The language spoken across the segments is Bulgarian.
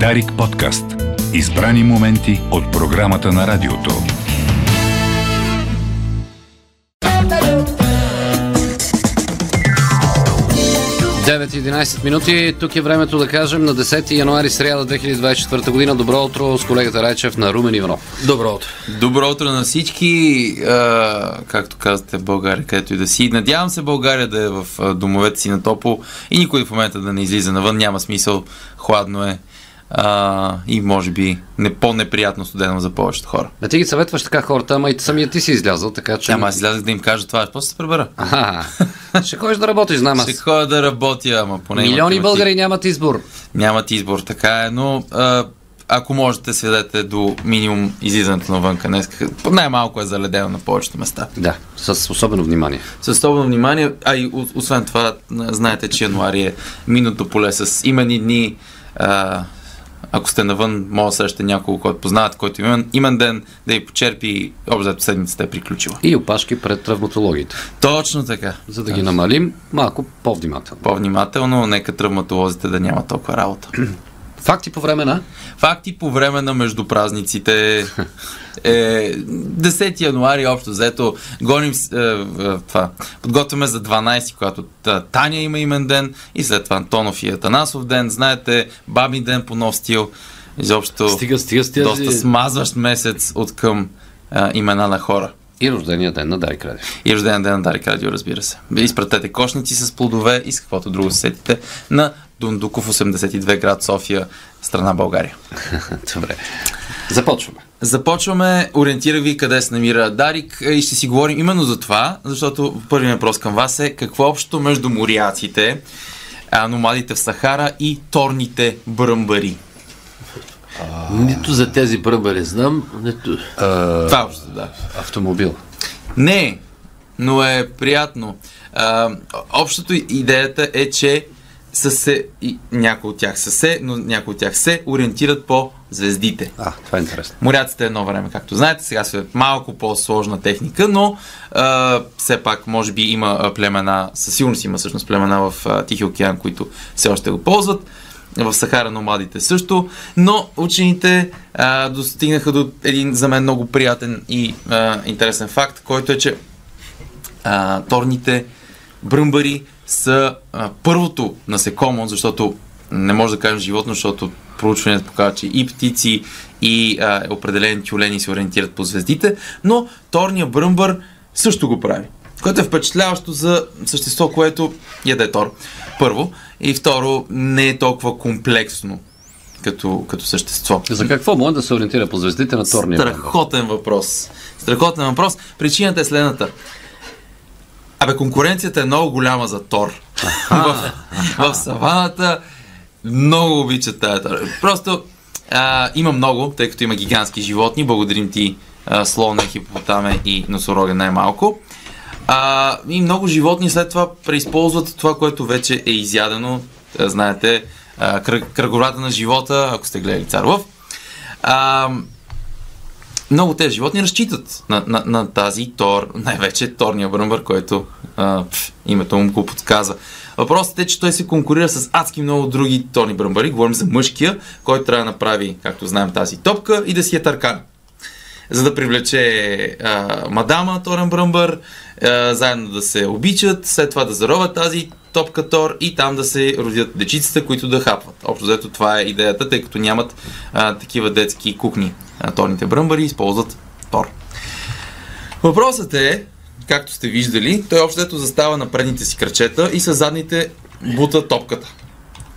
Дарик подкаст. Избрани моменти от програмата на радиото. 9.11 минути. Тук е времето да кажем на 10 януари сряда 2024 година. Добро утро с колегата Райчев на Румен Иванов. Добро утро. Добро утро на всички, а, както казвате, България, където и да си. Надявам се България да е в домовете си на топло и никой в момента да не излиза навън. Няма смисъл, хладно е а, и може би не по-неприятно студено за повечето хора. А ти ги съветваш така хората, ама и самия ти си излязъл, така че... Ама аз излязах да им кажа това, после се пребера. Аха, ще ходиш да работиш, знам аз. Ще ходя да работя, ама поне Милиони българи нямат избор. Нямат избор, така е, но а, ако можете, сведете до минимум излизането навънка днес. Най-малко е заледено на повечето места. Да, с особено внимание. С особено внимание, а и освен това, знаете, че януари е миното поле с имени дни. А, ако сте навън, може да срещате някого, който познават, който има имен, ден, да ви почерпи, общо седмицата е приключила. И опашки пред травматологите. Точно така. За да ги намалим малко по-внимателно. По-внимателно, нека травматолозите да няма толкова работа. Факти по време на... Факти по време на между празниците е 10 януари общо взето гоним е, е, това. Подготвяме за 12, когато та, Таня има имен ден и след това Антонов и Атанасов ден. Знаете, баби ден по нов стил. Изобщо Стига, стига с тези... доста смазващ месец от към е, имена на хора. И рождения ден на Дарик Радио. И рожден ден на Дарик Радио, разбира се. Изпратете кошници с плодове и с каквото друго се сетите на Дундуков 82 град София, страна България. Добре. Започваме. Започваме, ориентирах ви къде се намира Дарик е, и ще си говорим именно за това, защото първият въпрос към вас е какво е общо между моряците, а, номадите в Сахара и торните бръмбари. Нито за тези бръмбари знам, нито... Това е общо, да. Автомобил. Не, но е приятно. А, общото идеята е, че са се, и някои от тях са се, но някои от тях се ориентират по звездите. А, това е интересно. Моряците едно време, както знаете, сега са малко по-сложна техника, но а, все пак може би има племена, със сигурност има всъщност племена в а, Тихи океан, които все още го ползват. В Сахара номадите също, но учените а, достигнаха до един за мен много приятен и а, интересен факт, който е, че а, торните бръмбари са а, първото насекомо, защото не може да кажем животно, защото проучванията показват, че и птици, и а, определени тюлени се ориентират по звездите, но торния бръмбър също го прави. Което е впечатляващо за същество, което яде тор. Първо. И второ, не е толкова комплексно като, като същество. За какво може да се ориентира по звездите на Торния? Страхотен въпрос. Страхотен въпрос. Причината е следната. Абе, конкуренцията е много голяма за Тор. в, в саваната много обичат тая Тор. Просто а, има много, тъй като има гигантски животни. Благодарим ти а, слона, хипопотаме и носорога най-малко. А, и много животни след това преизползват това, което вече е изядено. Знаете, кръг, кръговрата на живота, ако сте гледали Цар Лъв. А, много тези животни разчитат на, на, на тази тор, най-вече торния бръмбър, който а, пф, името му го подсказа. Въпросът е, че той се конкурира с адски много други торни бръмбари. Говорим за мъжкия, който трябва да направи, както знаем, тази топка и да си я търкана. За да привлече а, мадама Торен Бръмбър, а, заедно да се обичат, след това да зароват тази топка Тор и там да се родят дечицата, които да хапват. Общо взето това е идеята, тъй като нямат а, такива детски кухни. А, торните бръмбари използват Тор. Въпросът е, както сте виждали, той общо взето застава на предните си кръчета и с задните бута топката.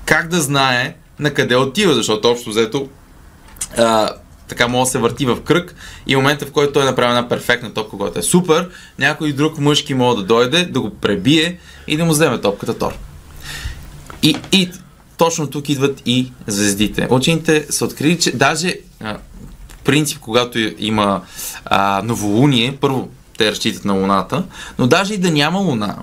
Как да знае на къде отива, защото общо взето а, така може да се върти в кръг и в момента в който той направи една перфектна топка, която е супер, някой друг мъжки може да дойде, да го пребие и да му вземе топката Тор. И, и точно тук идват и звездите. Учените са открили, че даже по принцип, когато има а, новолуние, първо те разчитат на Луната, но даже и да няма Луна,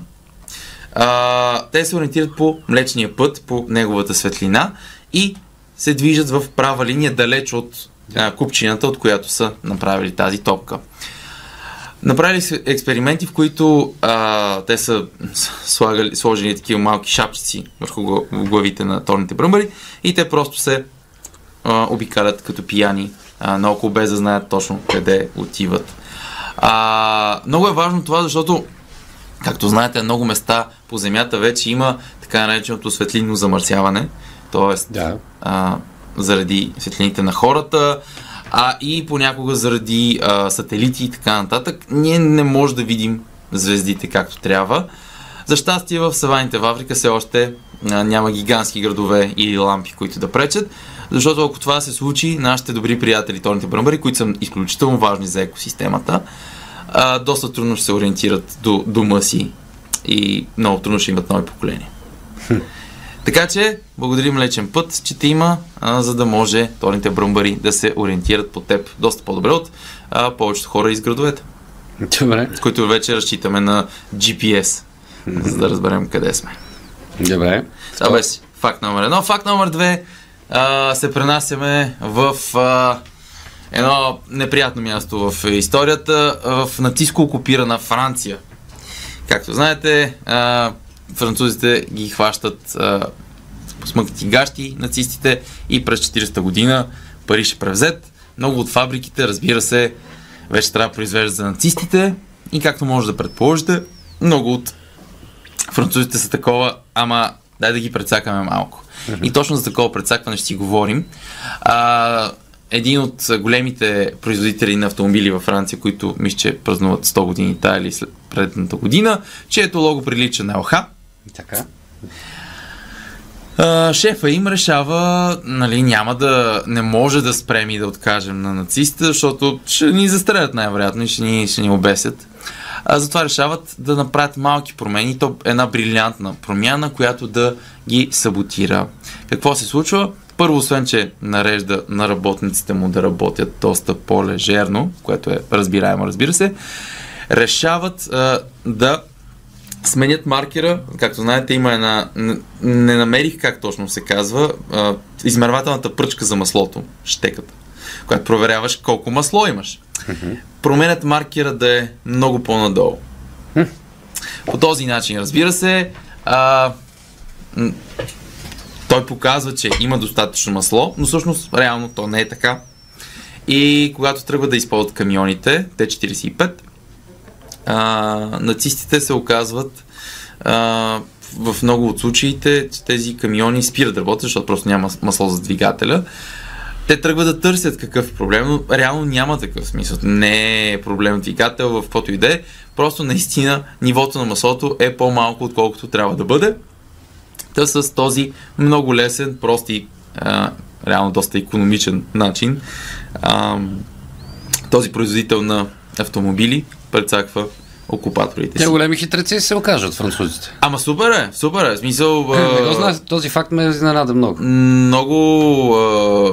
а, те се ориентират по Млечния път, по неговата светлина и се движат в права линия далеч от а, купчината, от която са направили тази топка. Направили експерименти, в които а, те са слагали, сложили такива малки шапчици върху гла- главите на торните бръмбари и те просто се а, обикалят като пияни а, наоколо без да знаят точно къде отиват. А, много е важно това, защото Както знаете, на много места по Земята вече има така нареченото светлинно замърсяване, т.е. Да. а, заради светлините на хората, а и понякога заради а, сателити и така нататък. Ние не можем да видим звездите както трябва. За щастие в саваните в Африка все още а, няма гигантски градове или лампи, които да пречат, защото ако това се случи, нашите добри приятели Торните бръмбари, които са изключително важни за екосистемата, а, доста трудно ще се ориентират до дома си и много трудно ще имат нови поколения. Така че, благодарим лечен път, че те има, а, за да може торните бръмбари да се ориентират по теб доста по-добре от а, повечето хора из градовете, Добре. с които вече разчитаме на GPS, за да разберем къде сме. Добре. Това беше факт номер едно. Факт номер две. А, се пренасяме в а, едно неприятно място в историята, в нацистско окупирана Франция. Както знаете, а, французите ги хващат а, смъкнати гащи нацистите и през 40-та година Париж е превзет. Много от фабриките, разбира се, вече трябва да произвеждат за нацистите и както може да предположите, много от французите са такова, ама дай да ги прецакаме малко. И точно за такова прецакване ще си говорим. А, един от големите производители на автомобили във Франция, които мисля, че празнуват 100 години тая или предната година, чието лого прилича на ЛХ. Така. А, шефа им решава, нали, няма да, не може да спрем и да откажем на нацистите, защото ще ни застрелят най-вероятно и ще ни, ще ни обесят. А, затова решават да направят малки промени, то една брилянтна промяна, която да ги саботира. Какво се случва? Първо, освен, че нарежда на работниците му да работят доста по-лежерно, което е разбираемо, разбира се, решават а, да сменят маркера. Както знаете, има една... Не намерих как точно се казва. А, измервателната пръчка за маслото. Щеката. Която проверяваш колко масло имаш. Променят маркера да е много по-надолу. По този начин, разбира се, а, той показва, че има достатъчно масло, но всъщност реално то не е така. И когато тръгват да използват камионите, Т-45, а, нацистите се оказват а, в много от случаите че тези камиони спират да работят, защото просто няма масло за двигателя. Те тръгват да търсят какъв проблем, но реално няма такъв смисъл. Не е проблем двигател в каквото и да е. Просто наистина нивото на маслото е по-малко, отколкото трябва да бъде. Та с този много лесен, прост и а, реално доста економичен начин а, този производител на автомобили прецаква окупаторите Те големи хитреци се окажат французите. Ама супер е, супер е. Смисъл, Не го а, знае, този факт ме изненада много. много а,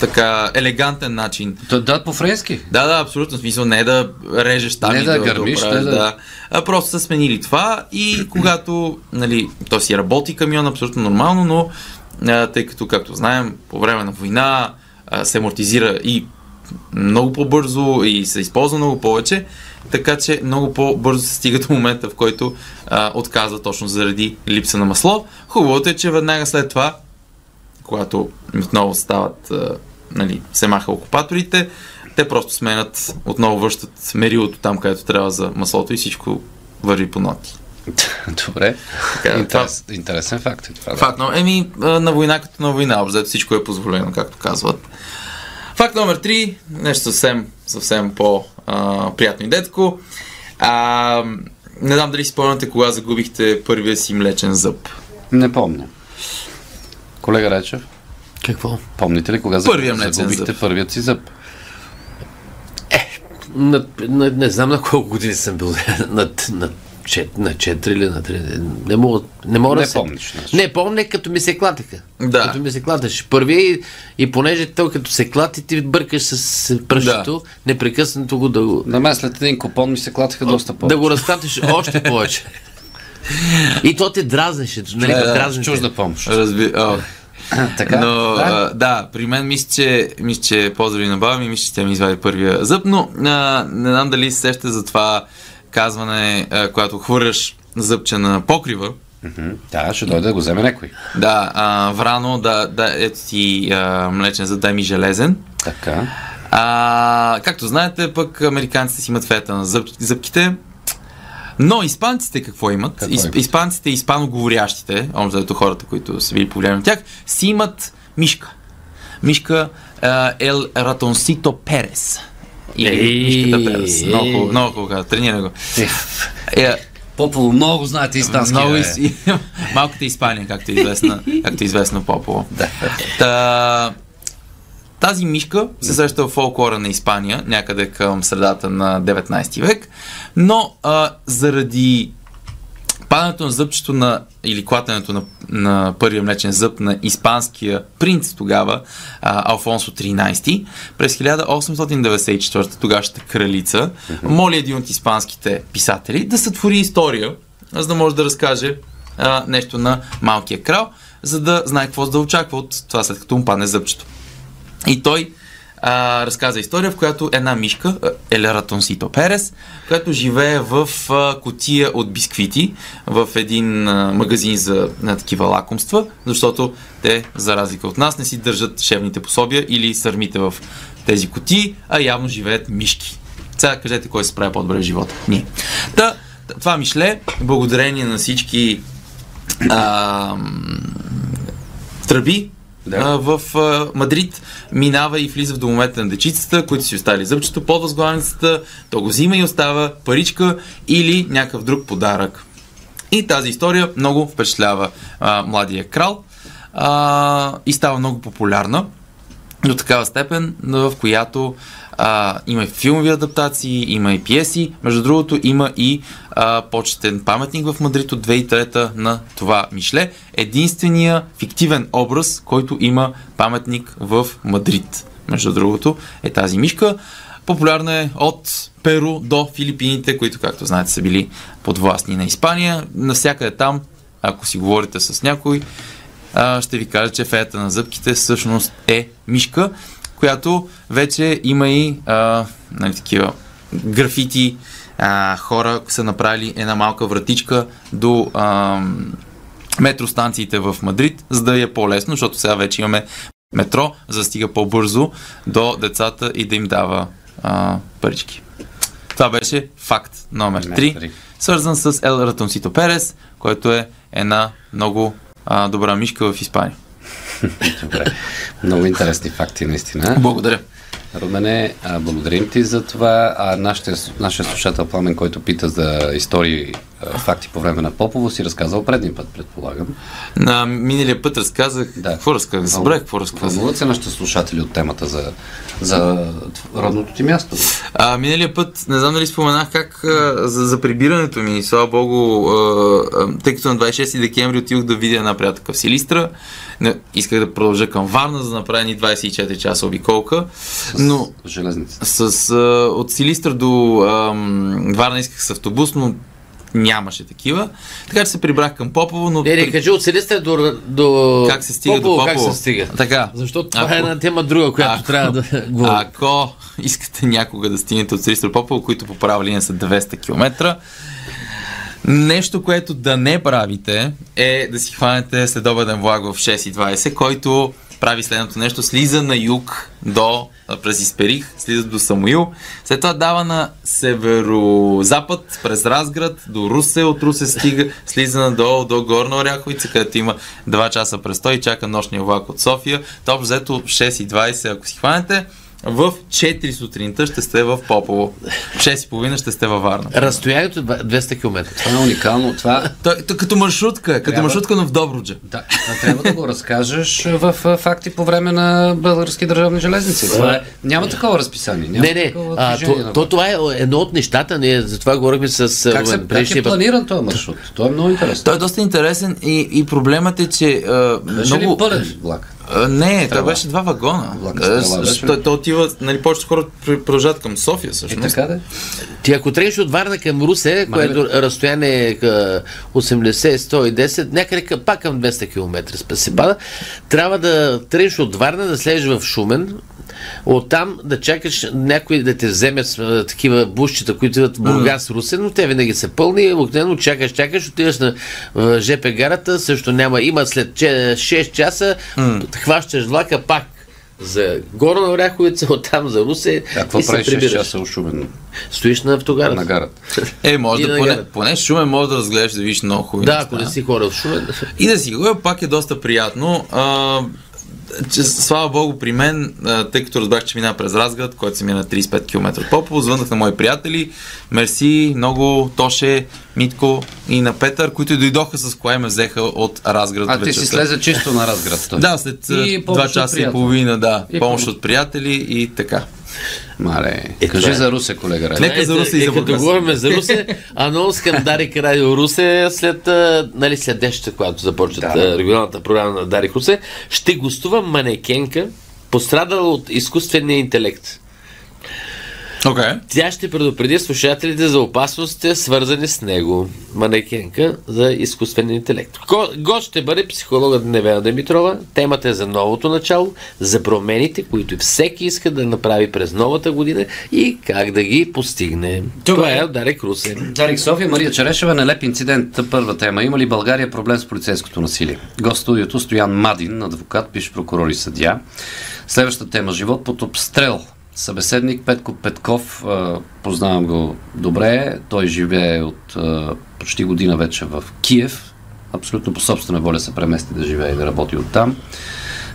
така елегантен начин. Да, да по-френски. Да, да, абсолютно. Смисъл не е да режеш там Не и да да, гърмиш, не да- да. А, просто са сменили това и когато, нали, то си работи камион абсолютно нормално, но а, тъй като, както знаем, по време на война а, се амортизира и много по-бързо и се използва много повече, така че много по-бързо се стига до момента, в който а, отказва точно заради липса на масло. Хубавото е, че веднага след това, когато отново стават, а, нали, се маха окупаторите, те просто сменят, отново връщат мерилото там, където трябва за маслото и всичко върви по ноти. Добре. Така, Интерес, интересен факт е това. да. Факт, но, еми, на война като на война, обзето всичко е позволено, както казват. Факт номер 3, нещо съвсем, съвсем по-приятно и детко. А, не знам дали си спомняте кога загубихте първия си млечен зъб. Не помня. Колега Речев, Какво? помните ли кога Първия млечен загубихте зъб. първият си зъб? На, на, не знам на колко години съм бил. На, на, чет, на 4 или на 3. Не мога, не мога Не да се... помниш. Не, помня като ми се клатиха. Да. Като ми се клатеше. Първия и, и понеже той като се клати, ти бъркаш с пръщето, непрекъснато го да го, На мен след един купон ми се клатиха доста по да го разклатиш още повече. И то те дразнеше. Нали, Да, да, да, чужда помощ. Разби... О. така? Но, да. да. да, при мен мисля, че, мисля, че поздрави на баба ми, мисля, че тя ми извади първия зъб, но а, не знам дали се сещате за това казване, а, когато хвърляш зъбче на покрива. Да, ще дойде да го вземе някой. Да, а, Врано, да, да, ето ти а, млечен зъб, дай ми железен. Така. А, както знаете, пък американците си имат фета на зъб, зъбките. Но испанците какво имат? Какво Исп, испанците и испаноговорящите, общо хората, които са били повлияни от тях, си имат мишка. Мишка Ел Ратонсито Перес. Или Ей, Перес. Много хубаво, много хубаво, тренира го. Е, Е, Попово, много знаете испански. много из... Малката Испания, както е известна, както е известно Попово. Да. Та, тази мишка се среща в фолклора на Испания, някъде към средата на 19 век, но а, заради падането на зъбчето на, или клатенето на, на първия млечен зъб на испанския принц тогава, а, Алфонсо 13, през 1894 тогашната кралица моли един от испанските писатели да сътвори история, за да може да разкаже а, нещо на малкия крал, за да знае какво да очаква от това след като му падне зъбчето. И той а, разказа история, в която една мишка, Елератонсито Перес, която живее в а, котия от бисквити в един а, магазин за на такива лакомства, защото те, за разлика от нас, не си държат шевните пособия или сърмите в тези котии, а явно живеят мишки. Сега кажете кой се справя по-добре в живота. Ние. Та, това мишле, благодарение на всички а, тръби Да. в а, Мадрид, минава и влиза в домовете на дечицата, които си оставили зъбчето под възглавницата, то го взима и остава паричка или някакъв друг подарък. И тази история много впечатлява а, младия крал а, и става много популярна до такава степен, в която а, има и филмови адаптации, има и пиеси. Между другото, има и а, почетен паметник в Мадрид от 2003 на това Мишле. Единствения фиктивен образ, който има паметник в Мадрид. Между другото, е тази мишка. Популярна е от Перу до Филипините, които, както знаете, са били подвластни на Испания. Навсякъде там, ако си говорите с някой, ще ви кажа, че феята на зъбките всъщност е мишка, която вече има и а, нали, такива графити, а, хора са направили една малка вратичка до а, метростанциите в Мадрид, за да е по-лесно, защото сега вече имаме метро, за да стига по-бързо до децата и да им дава а, парички. Това беше факт номер Не, 3, три. свързан с Ел Ратонсито Перес, който е една много а, добра мишка в Испания. Добре. Много интересни факти, наистина. Благодаря. Румене, благодарим ти за това. А нашия, нашия слушател Пламен, който пита за истории, факти по време на Попово, си разказал предния път, предполагам. На миналия път разказах. Да. Какво разказах? Забравих какво разказах. Вълнуват се нашите слушатели от темата за, за родното ти място. А, миналия път, не знам дали споменах как а, за, за прибирането ми, слава богу, а, а, тъй като на 26 декември отидох да видя една приятелка в Силистра, не, исках да продължа към Варна, за да направя ни 24 часа обиколка, но Железница. с, а, от Силистра до ам, Варна исках с автобус, но нямаше такива. Така че се прибрах към Попово, но... Не, не, кажи от Селистра до, до... Как се стига Попово, до Попово? Как се стига? Така. Защото това Ако- е една тема друга, която Ако- трябва да говорим. Ако искате някога да стигнете от Силистра до Попово, които по права линия са 200 км, Нещо, което да не правите, е да си хванете следобеден влак в 6.20, който прави следното нещо. Слиза на юг до през Исперих, слиза до Самуил. След това дава на северо-запад, през Разград, до Русе. От Русе стига, слиза надолу до Горна Оряховица, където има 2 часа престой и чака нощния влак от София. Топ взето 6.20, ако си хванете. В 4 сутринта ще сте в Попово. В 6.30 ще сте във Варна. Разстоянието е 200 км. Това е уникално. Това Той, той като маршрутка, като Трябва- маршрутка, но в Добруджа. Да, това трябва да го разкажеш в факти по време на български държавни железници. Това е, няма такова разписание. Няма Не, не, а, то, то, това е едно от нещата, ние затова говорихме с Как, се, Румен как е планиран този маршрут? Това е много интересно. Той е доста интересен и, и проблемът е, че а, Беше ли много... пълен влак? А, не, той Тръба. беше два вагона. Влака ли? той, отива, нали, повечето хора пр- продължават към София всъщност. така да. Ти ако тръгнеш от Варна към Русе, Ма, което разстояние е къ- 80-110, някъде пак към 200 км се пада, трябва да тръгнеш от Варна, да слезеш в Шумен, Оттам да чакаш някой да те вземе с такива бушчета, които идват в Бургас, Русе, но те винаги са пълни. Обикновено чакаш, чакаш, отиваш на ЖП гарата, също няма. Има след че- 6 часа, хващаш влака пак за Горна Оряховица, оттам за Русе какво и се правиш 6 прибираш. часа у Шумен Стоиш на автогарата. на гарата? Е, може И да поне, поне шумен може да разгледаш, да видиш много хубави Да, ако не си хора в Шумен. И да си го пак е доста приятно. А, че, слава Богу, при мен, а, тъй като разбрах, че мина през Разград, който се мина на 35 км от Попово, звъннах на мои приятели, Мерси, много, Тоше, Митко и на Петър, които дойдоха с кое ме взеха от Разград А ти си вечерта. слезе чисто на разград. той. Да, след И два часа и половина, да. И помощ от приятели и така. Мале, Е, кажи това е. за Русе, колега Ради. Нека за Русе и е, за Като говорим за Русе, анонс към Дарик Радио Русе след, нали, след дещата, когато започват да. регионалната програма на Дарик Русе, ще гостува манекенка, пострадала от изкуствения интелект. Окей. Тя ще предупреди слушателите за опасностите, свързани с него. Манекенка за изкуствен интелект. Ко- Гост ще бъде психологът Невена Димитрова. Темата е за новото начало, за промените, които всеки иска да направи през новата година и как да ги постигне. Това е от Дарек Русе. Дарик София, Мария Черешева, нелеп инцидент. Първа тема. Има ли България проблем с полицейското насилие? Гост в студиото Стоян Мадин, адвокат, бивш прокурор и съдия. Следващата тема. Живот под обстрел. Събеседник Петко Петков, познавам го добре. Той живее от почти година вече в Киев. Абсолютно по собствена воля се премести да живее и да работи оттам.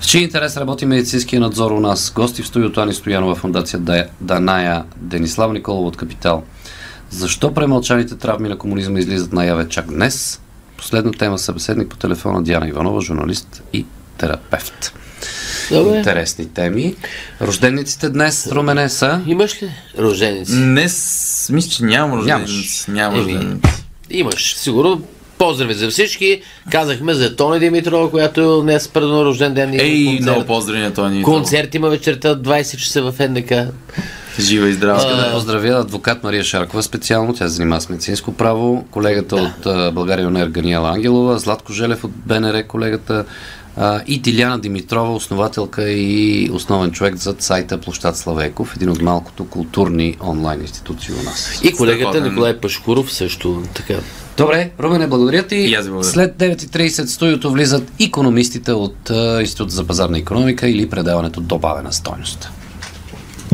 В чий интерес работи медицинския надзор у нас? Гости в студиото Ани Стоянова, фундация Да- Даная, Денислав Николов от Капитал. Защо премълчаните травми на комунизма излизат наяве чак днес? Последна тема събеседник по телефона Диана Иванова, журналист и терапевт. Добре. Интересни теми. Рождениците днес, Румене, са... Имаш ли рожденици? Днес, мисля, че няма рожденици. Няма рожденици. Имаш, сигурно. Поздрави за всички. Казахме за Тони Димитрова, която днес е предно рожден ден. Ей, много поздрави на Тони. Концерт има вечерта 20 часа в НДК. Жива и здрава. Искам да поздравя адвокат Мария Шаркова специално, тя се занимава с медицинско право, колегата от а, България Онер Ганиела Ангелова, Златко Желев от БНР, колегата и Диляна Димитрова, основателка и основен човек зад сайта Площад Славейков, един от малкото културни онлайн институции у нас. И колегата. Николай Пашкуров също така. Добре, Румене, благодаря ти. И аз благодаря. След 9.30 в студиото влизат економистите от Институт за пазарна економика или предаването добавена стойност.